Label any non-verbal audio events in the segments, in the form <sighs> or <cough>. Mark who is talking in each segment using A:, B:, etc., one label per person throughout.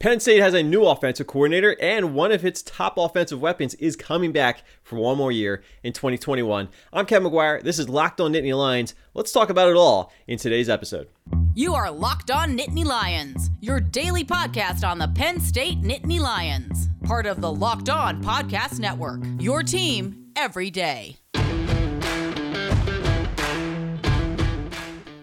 A: Penn State has a new offensive coordinator, and one of its top offensive weapons is coming back for one more year in 2021. I'm Kevin McGuire. This is Locked On Nittany Lions. Let's talk about it all in today's episode.
B: You are Locked On Nittany Lions, your daily podcast on the Penn State Nittany Lions, part of the Locked On Podcast Network. Your team every day.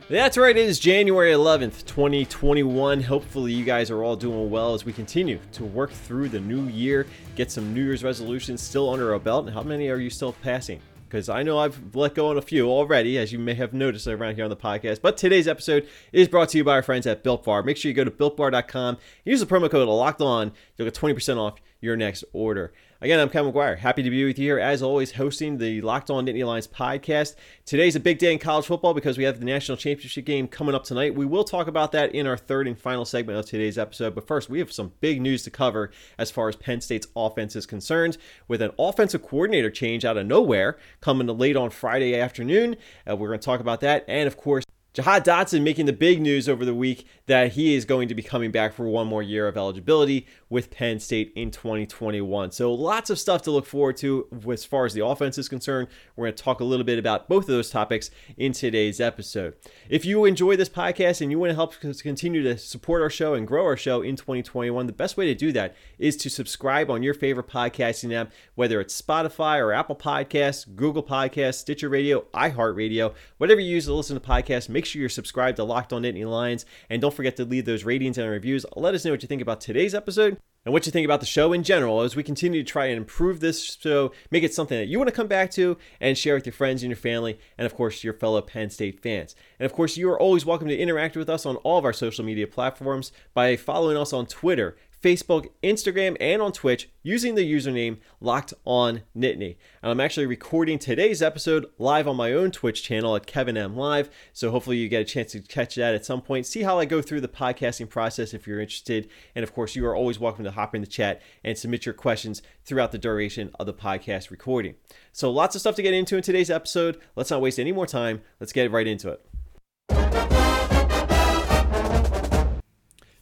A: That's right, it is January 11th, 2021. Hopefully, you guys are all doing well as we continue to work through the new year, get some New Year's resolutions still under our belt. And how many are you still passing? Because I know I've let go on a few already, as you may have noticed around here on the podcast. But today's episode is brought to you by our friends at Built Bar. Make sure you go to builtbar.com, use the promo code Locked On, you'll get 20% off your next order. Again, I'm Kevin McGuire. Happy to be with you here, as always, hosting the Locked On Nittany Lions podcast. Today's a big day in college football because we have the national championship game coming up tonight. We will talk about that in our third and final segment of today's episode. But first, we have some big news to cover as far as Penn State's offense is concerned, with an offensive coordinator change out of nowhere coming late on Friday afternoon. Uh, we're going to talk about that, and of course, Jahan Dotson making the big news over the week that he is going to be coming back for one more year of eligibility with Penn State in 2021. So lots of stuff to look forward to as far as the offense is concerned. We're going to talk a little bit about both of those topics in today's episode. If you enjoy this podcast and you want to help continue to support our show and grow our show in 2021, the best way to do that is to subscribe on your favorite podcasting app, whether it's Spotify or Apple Podcasts, Google Podcasts, Stitcher Radio, iHeartRadio, whatever you use to listen to podcasts, make sure you're subscribed to Locked On Nittany Lions, and don't forget to leave those ratings and reviews. Let us know what you think about today's episode and what you think about the show in general as we continue to try and improve this show, make it something that you want to come back to and share with your friends and your family, and of course, your fellow Penn State fans. And of course, you are always welcome to interact with us on all of our social media platforms by following us on Twitter Facebook, Instagram, and on Twitch using the username Locked On Nittany. And I'm actually recording today's episode live on my own Twitch channel at Kevin M Live. So hopefully you get a chance to catch that at some point. See how I go through the podcasting process if you're interested. And of course, you are always welcome to hop in the chat and submit your questions throughout the duration of the podcast recording. So lots of stuff to get into in today's episode. Let's not waste any more time. Let's get right into it.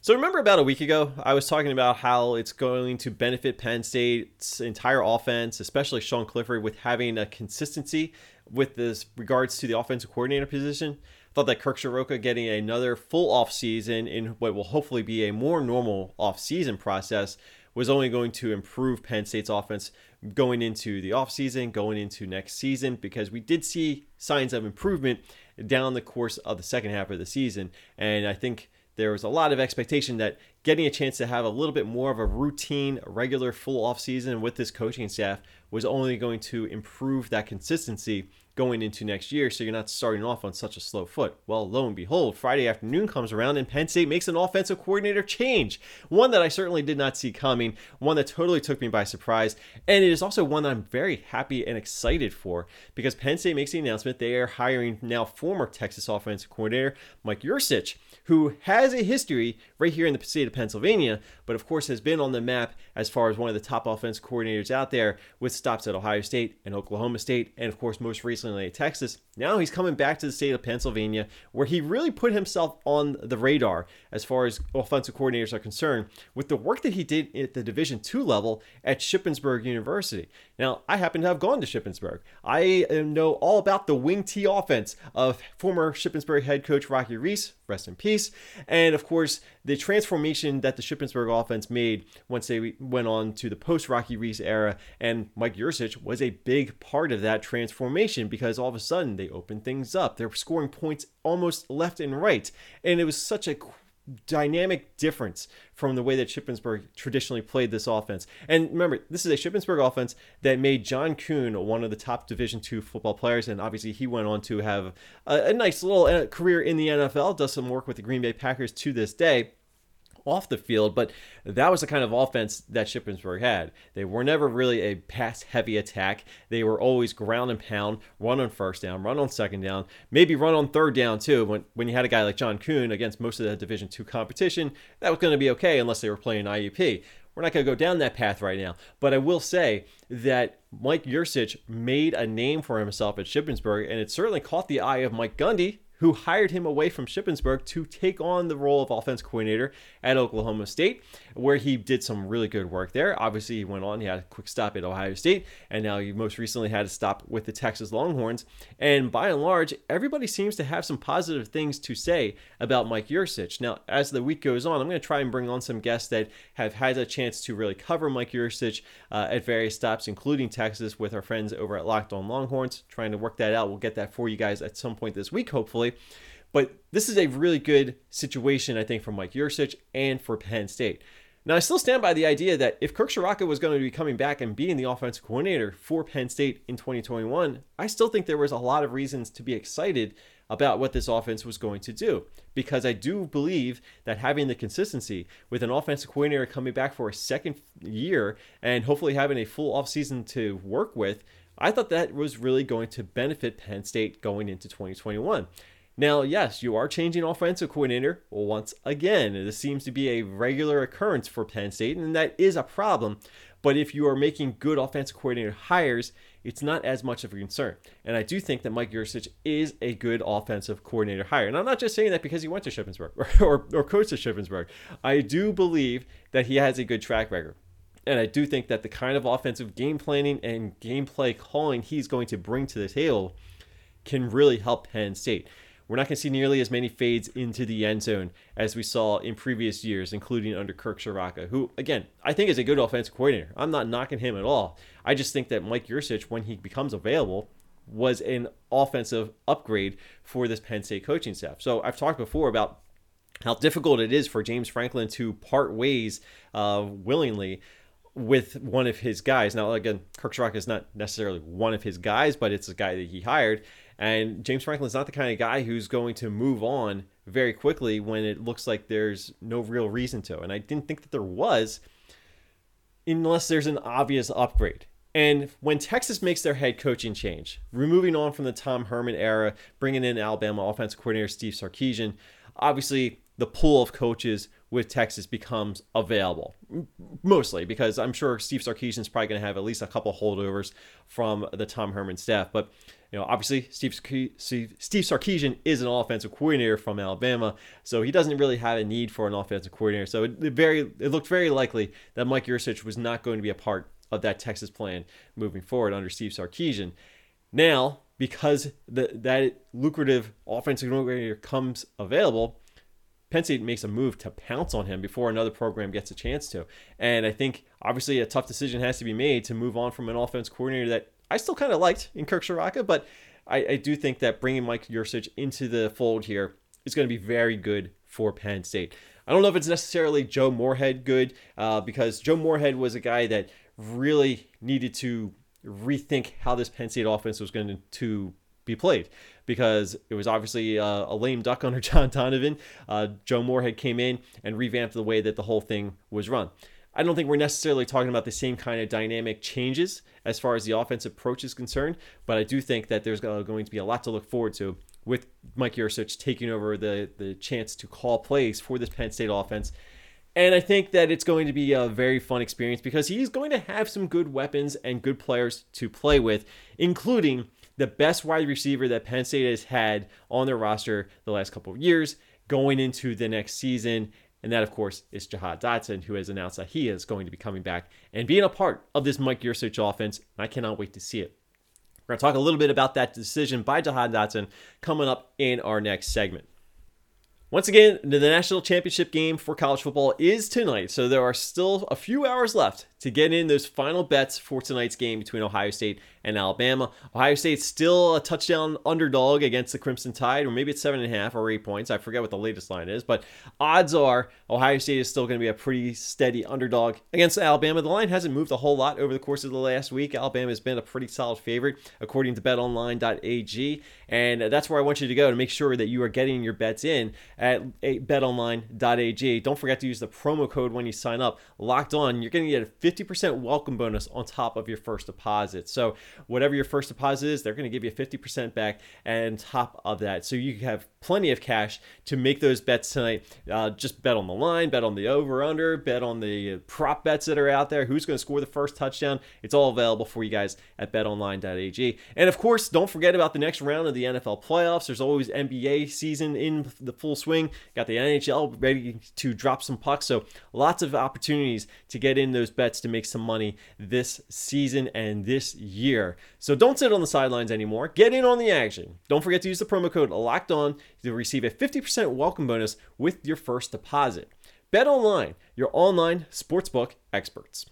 A: So remember about a week ago, I was talking about how it's going to benefit Penn State's entire offense, especially Sean Clifford, with having a consistency with this regards to the offensive coordinator position. I thought that Kirk Ciarrocca getting another full off season in what will hopefully be a more normal off season process was only going to improve Penn State's offense going into the offseason, going into next season, because we did see signs of improvement down the course of the second half of the season. And I think there was a lot of expectation that getting a chance to have a little bit more of a routine, regular full off season with this coaching staff was only going to improve that consistency going into next year so you're not starting off on such a slow foot. Well, lo and behold, Friday afternoon comes around and Penn State makes an offensive coordinator change. One that I certainly did not see coming, one that totally took me by surprise, and it is also one that I'm very happy and excited for because Penn State makes the announcement they are hiring now former Texas offensive coordinator Mike Yurcich who has a history right here in the state of Pennsylvania, but of course has been on the map as far as one of the top offense coordinators out there with stops at Ohio State and Oklahoma State, and of course, most recently Texas. Now he's coming back to the state of Pennsylvania, where he really put himself on the radar as far as offensive coordinators are concerned with the work that he did at the Division two level at Shippensburg University. Now, I happen to have gone to Shippensburg. I uh, know all about the wing T offense of former Shippensburg head coach Rocky Rees, rest in peace, and of course, the transformation that the Shippensburg offense made once they went on to the post Rocky Rees era, and Mike Yurcich was a big part of that transformation because all of a sudden they opened things up. They're scoring points almost left and right, and it was such a dynamic difference from the way that Shippensburg traditionally played this offense. And remember, this is a Shippensburg offense that made John Kuhn one of the top Division two football players, and obviously he went on to have a, a nice little uh, career in the NFL. Does some work with the Green Bay Packers to this day off the field, but that was the kind of offense that Shippensburg had. They were never really a pass heavy attack. They were always ground and pound, run on first down, run on second down, maybe run on third down too. When when you had a guy like John Kuhn against most of the Division two competition, that was going to be okay unless they were playing IUP. We're not going to go down that path right now. But I will say that Mike Yurcich made a name for himself at Shippensburg, and it certainly caught the eye of Mike Gundy, who hired him away from Shippensburg to take on the role of offense coordinator at Oklahoma State, where he did some really good work there. Obviously, he went on, he had a quick stop at Ohio State, and now he most recently had a stop with the Texas Longhorns. And by and large, everybody seems to have some positive things to say about Mike Yurcich. Now, as the week goes on, I'm going to try and bring on some guests that have had a chance to really cover Mike Yurcich uh, at various stops, including Texas, with our friends over at Locked On Longhorns, trying to work that out. We'll get that for you guys at some point this week, hopefully. But this is a really good situation, I think, for Mike Yurcich and for Penn State. Now, I still stand by the idea that if Kirk Ciarrocca was going to be coming back and being the offensive coordinator for Penn State in 2021, I still think there was a lot of reasons to be excited about what this offense was going to do. Because I do believe that having the consistency with an offensive coordinator coming back for a second year and hopefully having a full offseason to work with, I thought that was really going to benefit Penn State going into 2021. Now, yes, you are changing offensive coordinator once again. This seems to be a regular occurrence for Penn State, and that is a problem. But if you are making good offensive coordinator hires, it's not as much of a concern. And I do think that Mike Yurcich is a good offensive coordinator hire. And I'm not just saying that because he went to Shippensburg <laughs> or, or, or coached at Shippensburg. I do believe that he has a good track record. And I do think that the kind of offensive game planning and gameplay calling he's going to bring to the table can really help Penn State. We're not going to see nearly as many fades into the end zone as we saw in previous years, including under Kirk Ciarrocca, who, again, I think is a good offensive coordinator. I'm not knocking him at all. I just think that Mike Yurcich, when he becomes available, was an offensive upgrade for this Penn State coaching staff. So I've talked before about how difficult it is for James Franklin to part ways uh, willingly with one of his guys. Now, again, Kirk Ciarrocca is not necessarily one of his guys, but it's a guy that he hired. And James Franklin's not the kind of guy who's going to move on very quickly when it looks like there's no real reason to. And I didn't think that there was unless there's an obvious upgrade. And when Texas makes their head coaching change, removing on from the Tom Herman era, bringing in Alabama offensive coordinator Steve Sarkisian, obviously the pool of coaches with Texas becomes available. Mostly because I'm sure Steve Sarkisian is probably going to have at least a couple holdovers from the Tom Herman staff. But you know, obviously Steve Steve Sarkisian is an offensive coordinator from Alabama, so he doesn't really have a need for an offensive coordinator. So it, it very it looked very likely that Mike Yurcich was not going to be a part of that Texas plan moving forward under Steve Sarkisian. Now, because the, that lucrative offensive coordinator comes available, Penn State makes a move to pounce on him before another program gets a chance to. And I think obviously a tough decision has to be made to move on from an offense coordinator that I still kind of liked in Kirk Ciarrocca, but I, I, do think that bringing Mike Yurcich into the fold here is going to be very good for Penn State. I don't know if it's necessarily Joe Moorhead good, uh, because Joe Moorhead was a guy that really needed to rethink how this Penn State offense was going to be played because it was obviously uh, a lame duck under <laughs> John Donovan. Uh, Joe Moorhead came in and revamped the way that the whole thing was run. I don't think we're necessarily talking about the same kind of dynamic changes as far as the offensive approach is concerned, but I do think that there's going to be a lot to look forward to with Mike Yurcich taking over the, the chance to call plays for this Penn State offense. And I think that it's going to be a very fun experience because he's going to have some good weapons and good players to play with, including the best wide receiver that Penn State has had on their roster the last couple of years going into the next season. And that, of course, is Jahan Dotson, who has announced that he is going to be coming back and being a part of this Mike Yurcich offense. And I cannot wait to see it. We're going to talk a little bit about that decision by Jahan Dotson coming up in our next segment. Once again, the national championship game for college football is tonight, so there are still a few hours left to get in those final bets for tonight's game between Ohio State and Alabama. Ohio State's still a touchdown underdog against the Crimson Tide, or maybe it's seven and a half or eight points. I forget what the latest line is, but odds are Ohio State is still going to be a pretty steady underdog against Alabama. The line hasn't moved a whole lot over the course of the last week. Alabama has been a pretty solid favorite, according to betonline.ag, and that's where I want you to go to make sure that you are getting your bets in at betonline.ag. Don't forget to use the promo code when you sign up. Locked on, you're going to get a 50% welcome bonus on top of your first deposit. So, whatever your first deposit is, they're going to give you 50% back and top of that. So, you have plenty of cash to make those bets tonight. Uh, just bet on the line, bet on the over under, bet on the prop bets that are out there. Who's going to score the first touchdown? It's all available for you guys at betonline.ag. And of course, don't forget about the next round of the NFL playoffs. There's always NBA season in the full swing. Got the NHL ready to drop some pucks. So lots of opportunities to get in those bets to make some money this season and this year. So don't sit on the sidelines anymore. Get in on the action. Don't forget to use the promo code locked on to receive a 50% welcome bonus with your first deposit. Bet online, your online sportsbook experts.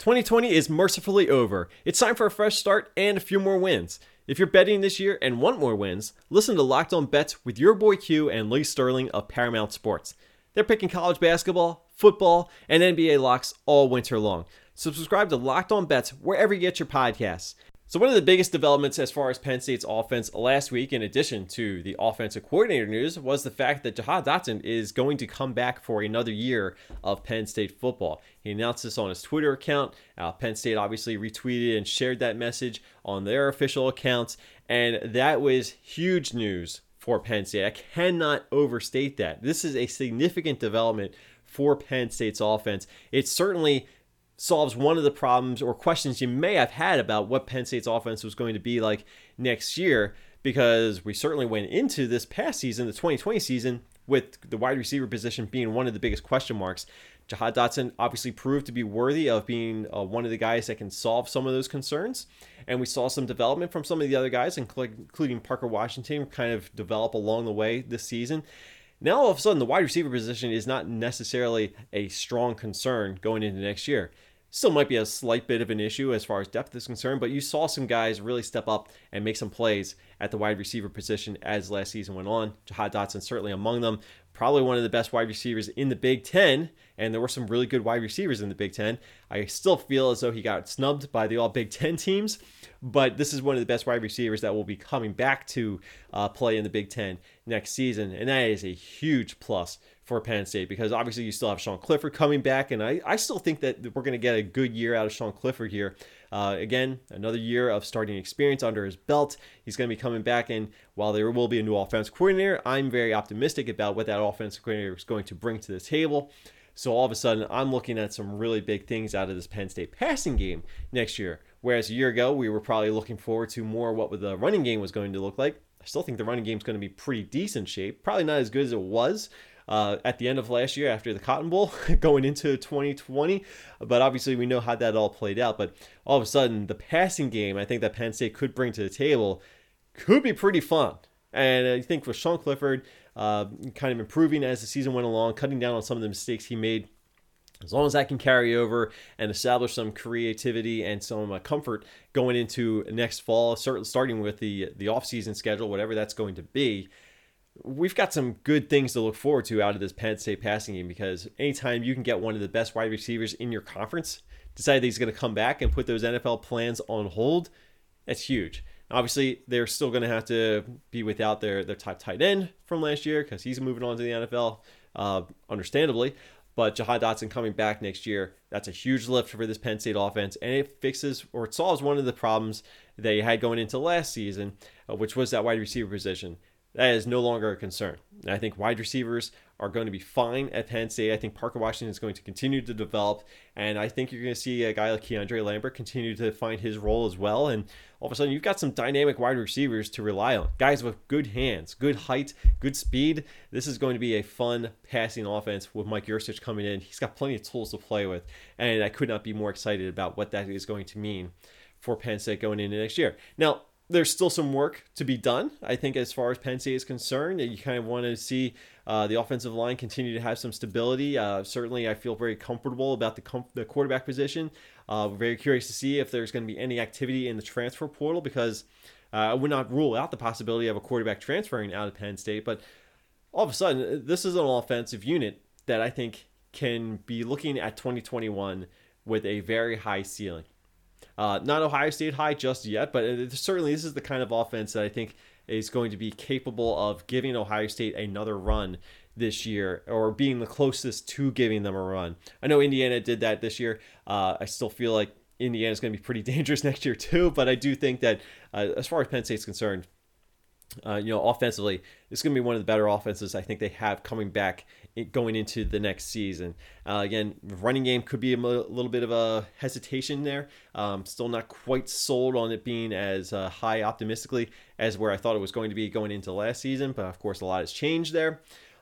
A: 2020 is mercifully over. It's time for a fresh start and a few more wins. If you're betting this year and want more wins, listen to Locked On Bets with your boy Q and Lee Sterling of Paramount Sports. They're picking college basketball, football, and NBA locks all winter long. Subscribe to Locked On Bets wherever you get your podcasts. So, one of the biggest developments as far as Penn State's offense last week, in addition to the offensive coordinator news, was the fact that Jahan Dotson is going to come back for another year of Penn State football. He announced this on his Twitter account. Uh, Penn State obviously retweeted and shared that message on their official accounts, and that was huge news for Penn State. I cannot overstate that. This is a significant development for Penn State's offense. It certainly solves one of the problems or questions you may have had about what Penn State's offense was going to be like next year, because we certainly went into this past season, the 2020 season, with the wide receiver position being one of the biggest question marks. Jahan Dotson obviously proved to be worthy of being uh, one of the guys that can solve some of those concerns. And we saw some development from some of the other guys, including Parker Washington, kind of develop along the way this season. Now, all of a sudden, the wide receiver position is not necessarily a strong concern going into next year. Still might be a slight bit of an issue as far as depth is concerned, but you saw some guys really step up and make some plays at the wide receiver position as last season went on. Jahan Dotson certainly among them. Probably one of the best wide receivers in the Big Ten, and there were some really good wide receivers in the Big Ten. I still feel as though he got snubbed by the All Big Ten teams, but this is one of the best wide receivers that will be coming back to uh, play in the Big Ten next season, and that is a huge plus for Penn State because obviously you still have Sean Clifford coming back, and I, I still think that we're going to get a good year out of Sean Clifford here. Uh, again, another year of starting experience under his belt. He's going to be coming back, and while there will be a new offense coordinator, I'm very optimistic about what that offensive coordinator is going to bring to the table. So all of a sudden, I'm looking at some really big things out of this Penn State passing game next year. Whereas a year ago, we were probably looking forward to more what the running game was going to look like. I still think the running game is going to be pretty decent shape. Probably not as good as it was, uh, at the end of last year after the Cotton Bowl <laughs> going into 2020. But obviously, we know how that all played out. But all of a sudden, the passing game I think that Penn State could bring to the table could be pretty fun. And I think with Sean Clifford uh, kind of improving as the season went along, cutting down on some of the mistakes he made as long as that can carry over and establish some creativity and some uh, comfort going into next fall, start, starting with the the off-season schedule, whatever that's going to be, we've got some good things to look forward to out of this Penn State passing game because anytime you can get one of the best wide receivers in your conference, decide that he's going to come back and put those NFL plans on hold, that's huge. Obviously, they're still going to have to be without their, their top tight end from last year because he's moving on to the NFL, uh, understandably. But Jahan Dotson coming back next year, that's a huge lift for this Penn State offense, and it fixes or it solves one of the problems they had going into last season, uh, which was that wide receiver position that is no longer a concern. I think wide receivers are going to be fine at Penn State. I think Parker Washington is going to continue to develop, and I think you're going to see a guy like Keandre Lambert continue to find his role as well. And all of a sudden, you've got some dynamic wide receivers to rely on. Guys with good hands, good height, good speed. This is going to be a fun passing offense with Mike Yurcich coming in. He's got plenty of tools to play with, and I could not be more excited about what that is going to mean for Penn State going into next year. Now, there's still some work to be done. I think as far as Penn State is concerned, you kind of want to see uh, the offensive line continue to have some stability. Uh, certainly, I feel very comfortable about the, com- the quarterback position. Uh, very curious to see if there's going to be any activity in the transfer portal because uh, I would not rule out the possibility of a quarterback transferring out of Penn State. But all of a sudden, this is an offensive unit that I think can be looking at 2021 with a very high ceiling. Uh, not Ohio State high just yet, but certainly this is the kind of offense that I think is going to be capable of giving Ohio State another run this year or being the closest to giving them a run. I know Indiana did that this year. Uh, I still feel like Indiana is going to be pretty <laughs> dangerous next year too, but I do think that uh, as far as Penn State's concerned, uh, you know, offensively, it's going to be one of the better offenses I think they have coming back going into the next season. Uh, again, running game could be a little bit of a hesitation there. Um, still not quite sold on it being as uh, high optimistically as where I thought it was going to be going into last season, but of course, a lot has changed there.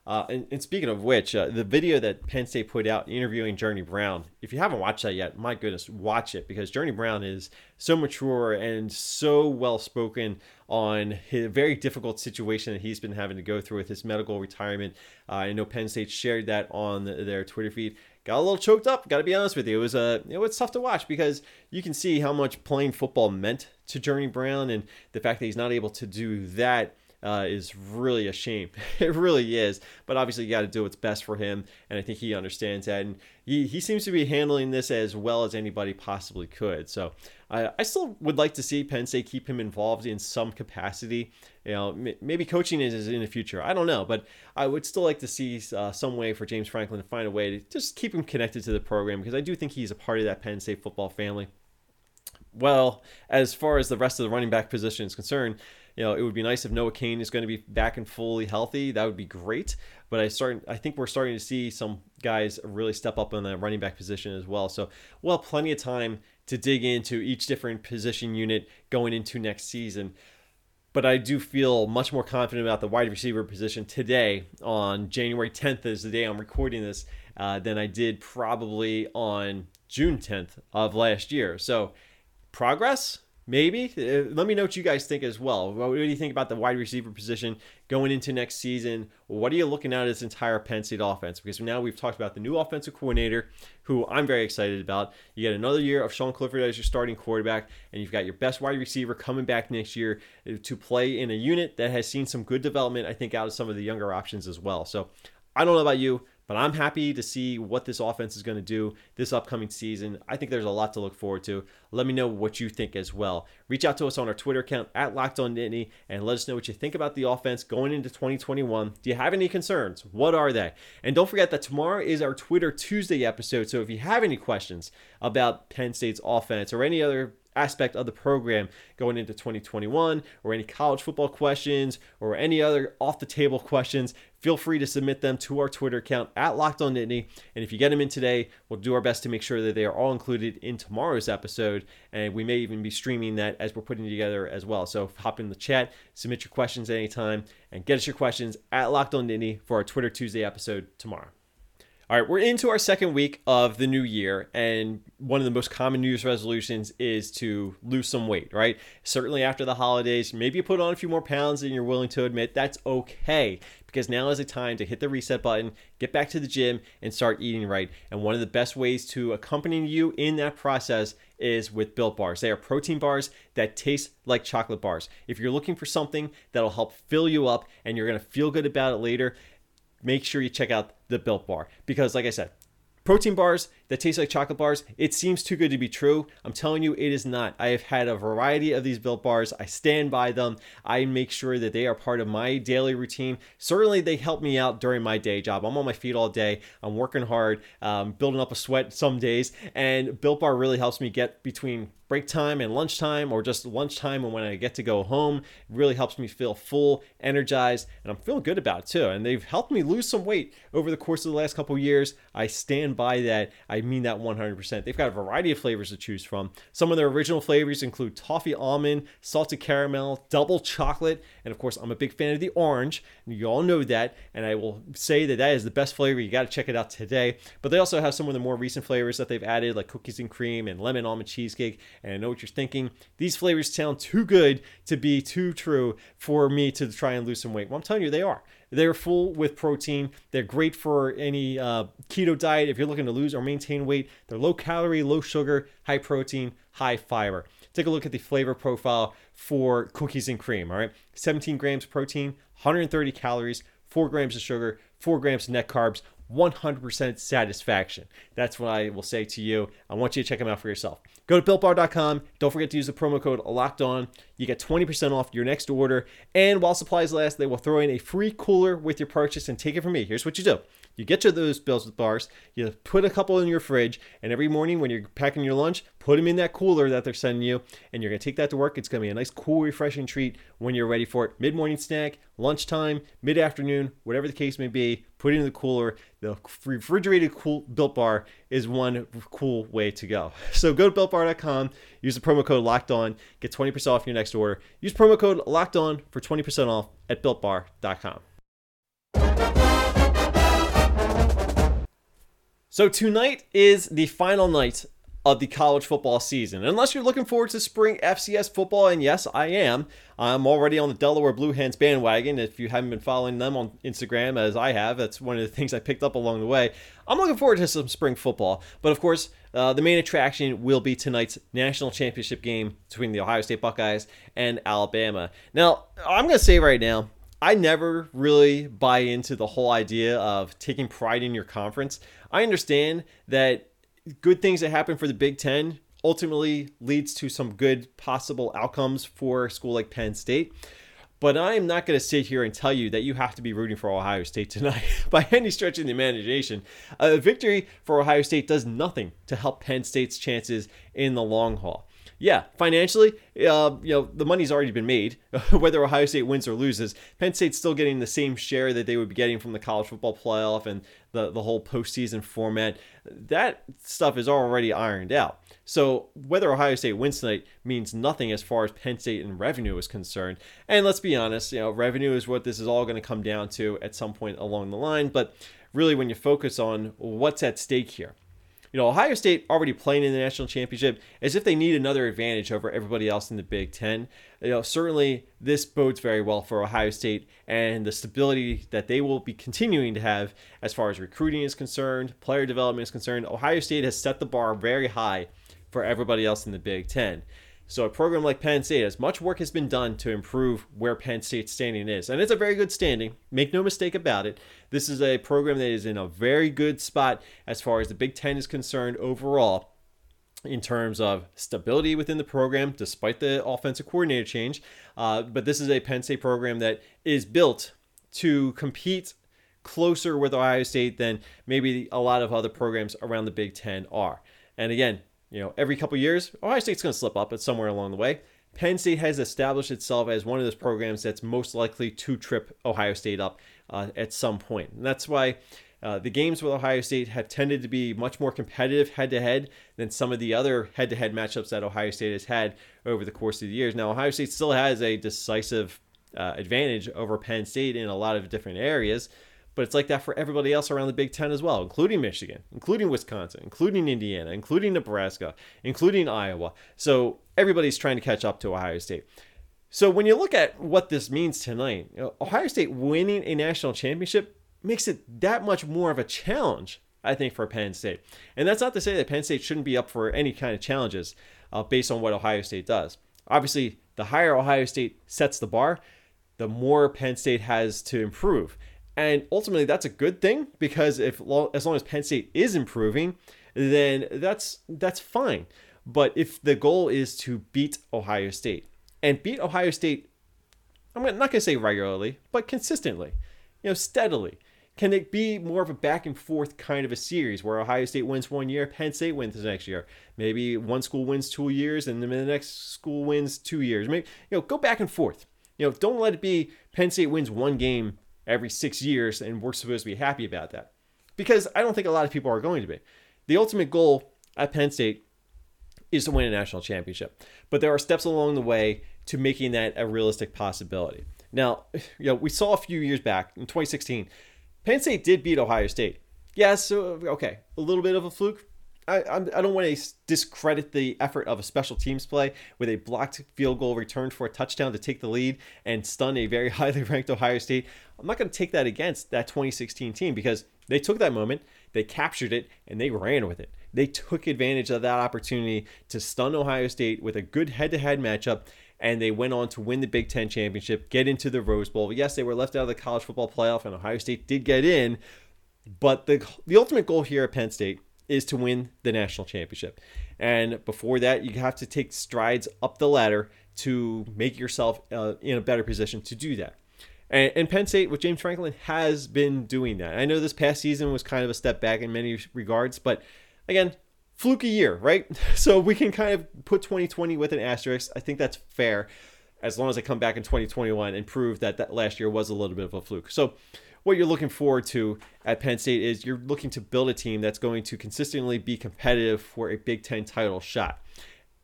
A: Uh, and, and, speaking of which, uh, the video that Penn State put out interviewing Journey Brown, if you haven't watched that yet, my goodness, watch it because Journey Brown is so mature and so well spoken on his very difficult situation that he's been having to go through with his medical retirement. Uh, I know Penn State shared that on their Twitter feed. Got a little choked up. Got to be honest with you. It was a uh, it was tough to watch because you can see how much playing football meant to Journey Brown and the fact that he's not able to do that uh, is really a shame. <laughs> it really is. But obviously, you got to do what's best for him, and I think he understands that. And he, he seems to be handling this as well as anybody possibly could. So I, I still would like to see Penn State keep him involved in some capacity. You know, maybe coaching is in the future. I don't know, but I would still like to see uh, some way for James Franklin to find a way to just keep him connected to the program because I do think he's a part of that Penn State football family. Well, as far as the rest of the running back position is concerned, you know, it would be nice if Noah Cain is going to be back and fully healthy. That would be great. But I start, I think we're starting to see some guys really step up in the running back position as well. So we'll plenty of time to dig into each different position unit going into next season. But I do feel much more confident about the wide receiver position today on January 10th, is the day I'm recording this, uh, than I did probably on June 10th of last year. So progress, Maybe. Uh, let me know what you guys think as well. What do you think about the wide receiver position going into next season? What are you looking at as entire Penn State offense? Because now we've talked about the new offensive coordinator, who I'm very excited about. You get another year of Sean Clifford as your starting quarterback, and you've got your best wide receiver coming back next year uh, to play in a unit that has seen some good development, I think, out of some of the younger options as well. So I don't know about you. But I'm happy to see what this offense is going to do this upcoming season. I think there's a lot to look forward to. Let me know what you think as well. Reach out to us on our Twitter account at Locked On Nittany and let us know what you think about the offense going into 2021. Do you have any concerns? What are they? And don't forget that tomorrow is our Twitter Tuesday episode. So if you have any questions about Penn State's offense or any other aspect of the program going into 2021 or any college football questions or any other off the table questions, feel free to submit them to our Twitter account at Locked On Nittany. And if you get them in today, we'll do our best to make sure that they are all included in tomorrow's episode. And we may even be streaming that as we're putting together as well. So hop in the chat, submit your questions anytime, and get us your questions at Locked On Nittany for our Twitter Tuesday episode tomorrow. All right, we're into our second week of the new year, and one of the most common New Year's resolutions is to lose some weight, right? Certainly after the holidays, maybe you put on a few more pounds than you're willing to admit. That's okay, because now is the time to hit the reset button, get back to the gym, and start eating right. And one of the best ways to accompany you in that process is with Built Bars. They are protein bars that taste like chocolate bars. If you're looking for something that'll help fill you up and you're gonna feel good about it later, make sure you check out the Built Bar. Because, like I said, protein bars that taste like chocolate bars, it seems too good to be true. I'm telling you, it is not. I have had a variety of these built bars. I stand by them. I make sure that they are part of my daily routine. Certainly, they help me out during my day job. I'm on my feet all day. I'm working hard, um, building up a sweat some days, and Built Bar really helps me get between break time and lunchtime or just lunchtime and when I get to go home. It really helps me feel full, energized, and I'm feeling good about it too. And they've helped me lose some weight over the course of the last couple years. I stand by that. I mean that 100%. They've got a variety of flavors to choose from. Some of their original flavors include toffee almond, salted caramel, double chocolate, and of course, I'm a big fan of the orange. You all know that, and I will say that that is the best flavor. You got to check it out today. But they also have some of the more recent flavors that they've added, like cookies and cream and lemon almond cheesecake and I know what you're thinking. These flavors sound too good to be too true for me to try and lose some weight. Well, I'm telling you, they are. They're full with protein. They're great for any uh, keto diet if you're looking to lose or maintain weight. They're low calorie, low sugar, high protein, high fiber. Take a look at the flavor profile for cookies and cream. All right, 17 grams of protein, 130 calories, 4 grams of sugar, 4 grams of net carbs, 100% satisfaction. That's what I will say to you. I want you to check them out for yourself. Go to builtbar.com. Don't forget to use the promo code locked on. you get 20% off your next order. And while supplies last, they will throw in a free cooler with your purchase and take it from me. Here's what you do you get to those Built Bars, you put a couple in your fridge, and every morning when you're packing your lunch, put them in that cooler that they're sending you, and you're gonna take that to work. It's gonna be a nice, cool, refreshing treat when you're ready for it. Mid morning snack, lunchtime, mid afternoon, whatever the case may be, put it in the cooler. The refrigerated cool Built Bar is one cool way to go. <laughs> So go to builtbar.com, use the promo code Locked On, get 20% off your next order. Use promo code Locked On for 20% off at builtbar.com. So tonight is the final night of the college football season. Unless you're looking forward to spring FCS football, and yes, I am. I'm already on the Delaware Blue Hens bandwagon. If you haven't been following them on Instagram as I have, that's one of the things I picked up along the way. I'm looking forward to some spring football. But of course, uh, the main attraction will be tonight's national championship game between the Ohio State Buckeyes and Alabama. Now, I'm going to say right now, I never really buy into the whole idea of taking pride in your conference. I understand that good things that happen for the Big Ten ultimately leads to some good possible outcomes for a school like Penn State. But I am not going to sit here and tell you that you have to be rooting for Ohio State <laughs> tonight by any stretch of the imagination. A victory for Ohio State does nothing to help Penn State's chances in the long haul yeah, financially, uh, you know, the money's already been made. <laughs> Whether Ohio State wins or loses, Penn State's still getting the same share that they would be getting from the college football playoff and the, the whole postseason format. That stuff is already ironed out. So whether Ohio State wins tonight means nothing as far as Penn State and revenue is concerned. And let's be honest, you know, revenue is what this is all going to come down to at some point along the line. But really, when you focus on what's at stake here, you know, Ohio State already playing in the national championship as if they need another advantage over everybody else in the Big Ten. You know, certainly this bodes very well for Ohio State and the stability that they will be continuing to have as far as recruiting is concerned, player development is concerned. Ohio State has set the bar very high for everybody else in the Big Ten. So a program like Penn State, as much work has been done to improve where Penn State's standing is, and it's a very good standing. Make no mistake about it. This is a program that is in a very good spot as far as the Big Ten is concerned overall in terms of stability within the program, despite the offensive coordinator change. Uh, but this is a Penn State program that is built to compete closer with Ohio State than maybe a lot of other programs around the Big Ten are. And again, you know, every couple years, Ohio State's going to slip up at somewhere along the way. Penn State has established itself as one of those programs that's most likely to trip Ohio State up uh, at some point. And that's why uh, the games with Ohio State have tended to be much more competitive head to head than some of the other head to head matchups that Ohio State has had over the course of the years. Now, Ohio State still has a decisive uh, advantage over Penn State in a lot of different areas but it's like that for everybody else around the Big Ten as well, including Michigan, including Wisconsin, including Indiana, including Nebraska, including Iowa. So everybody's trying to catch up to Ohio State. So when you look at what this means tonight, Ohio State winning a national championship makes it that much more of a challenge, I think, for Penn State. And that's not to say that Penn State shouldn't be up for any kind of challenges uh, based on what Ohio State does. Obviously, the higher Ohio State sets the bar, the more Penn State has to improve. And ultimately, that's a good thing because if as long as Penn State is improving, then that's that's fine. But if the goal is to beat Ohio State and beat Ohio State, I'm not going to say regularly, but consistently, you know, steadily. Can it be more of a back and forth kind of a series where Ohio State wins one year, Penn State wins the next year? Maybe one school wins two years, and then the next school wins two years. Maybe you know, go back and forth. You know, don't let it be Penn State wins one game every six years, and we're supposed to be happy about that. Because I don't think a lot of people are going to be. The ultimate goal at Penn State is to win a national championship, but there are steps along the way to making that a realistic possibility. Now, <sighs> you know, we saw a few years back in 2016, Penn State did beat Ohio State. Yes, okay, a little bit of a fluke, I, I don't want to discredit the effort of a special teams play with a blocked field goal returned for a touchdown to take the lead and stun a very <laughs> highly ranked Ohio State. I'm not going to take that against that 2016 team because they took that moment, they captured it, and they ran with it. They took advantage of that opportunity to stun Ohio State with a good head to head matchup and they went on to win the Big Ten championship, get into the Rose Bowl. Yes, they were left out of the college football playoff, and Ohio State did get in, but the the ultimate goal here at Penn State is to win the national championship. And before that, you have to take strides up the ladder to make yourself uh, in a better position to do that. And, and, Penn State with James Franklin has been doing that. I know this past season was kind of a step back in many regards, but again, fluky year, right? <laughs> So we can kind of put 2020 with an asterisk. I think that's fair as long as I come back in 2021 and prove that that last year was a little bit of a fluke. So what you're looking forward to at Penn State is you're looking to build a team that's going to consistently be competitive for a Big Ten title shot.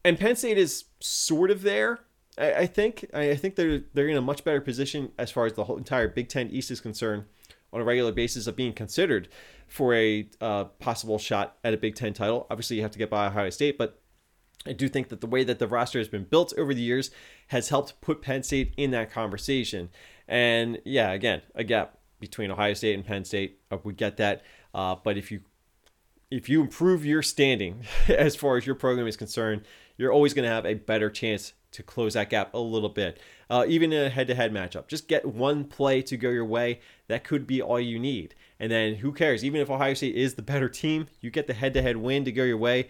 A: And Penn State is sort of there. I, I think. I think they're they're in a much better position as far as the whole entire Big Ten East is concerned on a regular basis of being considered for a uh, possible shot at a Big Ten title. Obviously, you have to get by Ohio State, but I do think that the way that the roster has been built over the years has helped put Penn State in that conversation. And yeah, again, a gap between Ohio State and Penn State. Uh, we get that, uh, but if you if you improve your standing <laughs> as far as your program is concerned, you're always going to have a better chance to close that gap a little bit. Uh, even in a head-to-head matchup, just get one play to go your way. That could be all you need. And then who cares? Even if Ohio State is the better team, you get the head-to-head win to go your way.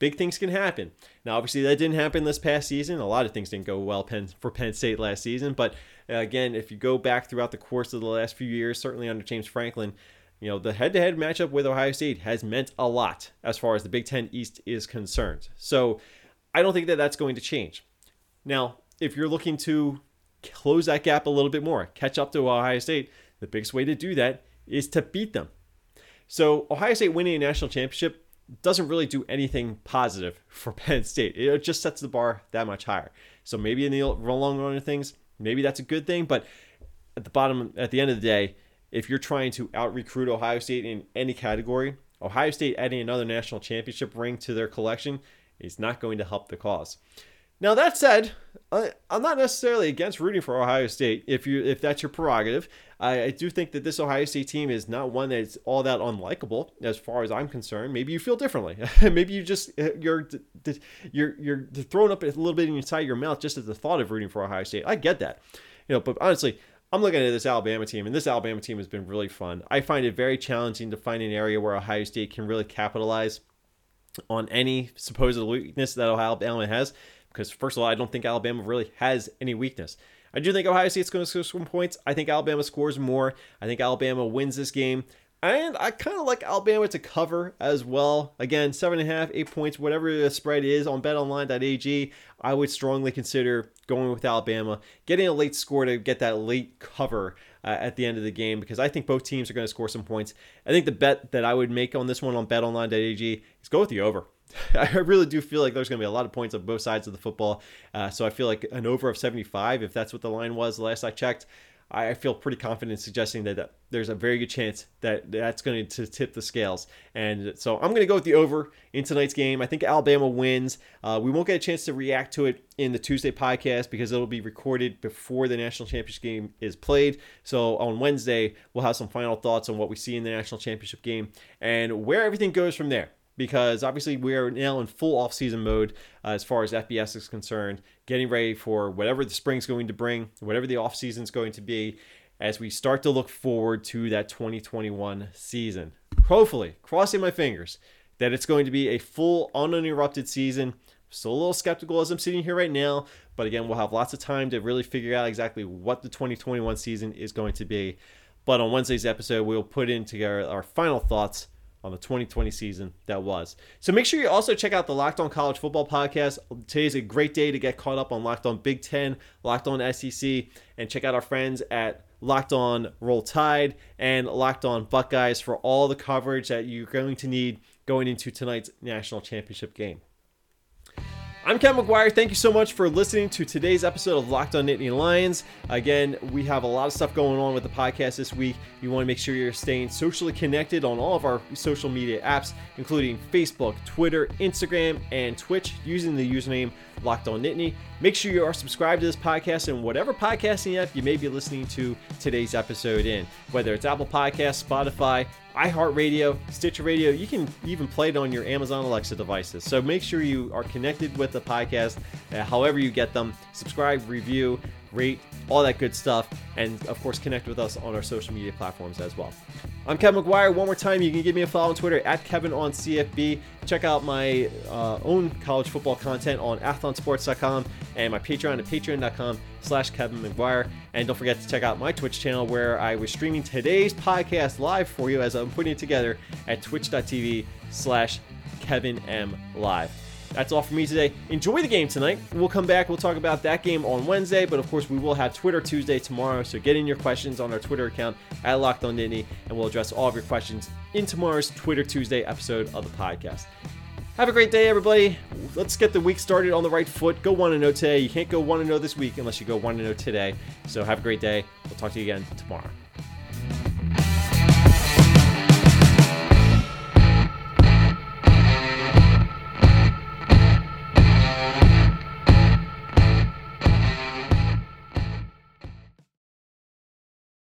A: Big things can happen. Now, obviously, that didn't happen this past season. A lot of things didn't go well for Penn State last season. But uh, again, if you go back throughout the course of the last few years, certainly under James Franklin, you know, the head to head matchup with Ohio State has meant a lot as far as the Big Ten East is concerned. So I don't think that that's going to change. Now, if you're looking to close that gap a little bit more, catch up to Ohio State, the biggest way to do that is to beat them. So Ohio State winning a national championship doesn't really do anything positive for <laughs> Penn State. It just sets the bar that much higher. So maybe in the long run of things, maybe that's a good thing. But at the bottom, at the end of the day, if you're trying to out recruit Ohio State in any category, Ohio State adding another national championship ring to their collection is not going to help the cause. Now that said, I, am not necessarily against rooting for Ohio State if you if that's your prerogative. I, I, do think that this Ohio State team is not one that's all that unlikable as far as I'm concerned. Maybe you feel differently. <laughs> Maybe you just uh, you're you're you're thrown up a little bit inside your mouth just at the thought of rooting for Ohio State. I get that, you know. But honestly, I'm looking at this Alabama team, and this Alabama team has been really fun. I find it very challenging to find an area where Ohio State can really capitalize on any supposed weakness that Ohio Alabama has. Because first of all, I don't think Alabama really has any weakness. I do think Ohio State's going to score some points. I think Alabama scores more. I think Alabama wins this game. And I kind of like Alabama to cover as well. Again, seven and a half, eight points, whatever the spread is on betonline.ag. I would strongly consider going with Alabama, getting a late score to get that late cover uh, at the end of the game because I think both teams are going to score some points. I think the bet that I would make on this one on betonline.ag is go with the over. <laughs> I really do feel like there's going to be a lot of points on both sides of the football. Uh, so I feel like an over of 75, if that's what the line was last I checked, I feel pretty confident suggesting that there's a very good chance that that's going to tip the scales. And so I'm going to go with the over in tonight's game. I think Alabama wins. Uh, we won't get a chance to react to it in the Tuesday podcast because it'll be recorded before the national championship game is played. So on Wednesday, we'll have some final thoughts on what we see in the national championship game and where everything goes from there because obviously we are now in full off-season mode uh, as far as FBS is concerned, getting ready for whatever the spring's going to bring, whatever the off-season is going to be, as we start to look forward to that 2021 season. Hopefully, crossing my fingers that it's going to be a full, uninterrupted season. Still a little skeptical as I'm sitting here right now, but again, we'll have lots of time to really figure out exactly what the 2021 season is going to be. But on Wednesday's episode, we'll put in together our final thoughts on the 2020 season that was. So make sure you also check out the Locked On College Football podcast. Today's a great day to get caught up on Locked On Big Ten, Locked On SEC, and check out our friends at Locked On Roll Tide and Locked On Buckeyes for all the coverage that you're going to need going into tonight's national championship game. I'm Ken McGuire. Thank you so much for listening to today's episode of Locked on Nittany Lions. Again, we have a lot of stuff going on with the podcast this week. You want to make sure you're staying socially connected on all of our social media apps, including Facebook, Twitter, Instagram, and Twitch, using the username Locked on Nittany. Make sure you are subscribed to this podcast and whatever podcasting app you may be listening to today's episode in, whether it's Apple Podcasts, Spotify, iHeartRadio, Stitcher Radio. You can even play it on your Amazon Alexa devices. So make sure you are connected with the podcast, uh, however you get them. Subscribe, review, rate, all that good stuff, and of course, connect with us on our social media platforms as well. I'm Kevin McGuire. One more time, you can give me a follow on Twitter at Kevin on CFB. Check out my uh, own college football content on athlonsports.com and my Patreon at patreon.com slash Kevin McGuire. And don't forget to check out my Twitch channel where I was streaming today's podcast live for you as I'm putting it together at twitch.tv slash Kevin M Live. That's all for me today. Enjoy the game tonight. We'll come back. We'll talk about that game on Wednesday, but of course, we will have Twitter Tuesday tomorrow. So get in your questions on our Twitter account at Locked On Nittany, and we'll address all of your questions in tomorrow's Twitter Tuesday episode of the podcast. Have a great day, everybody. Let's get the week started on the right foot. Go 1 0 today. You can't go 1 0 this week unless you go 1 0 today. So have a great day. We'll talk to you again tomorrow.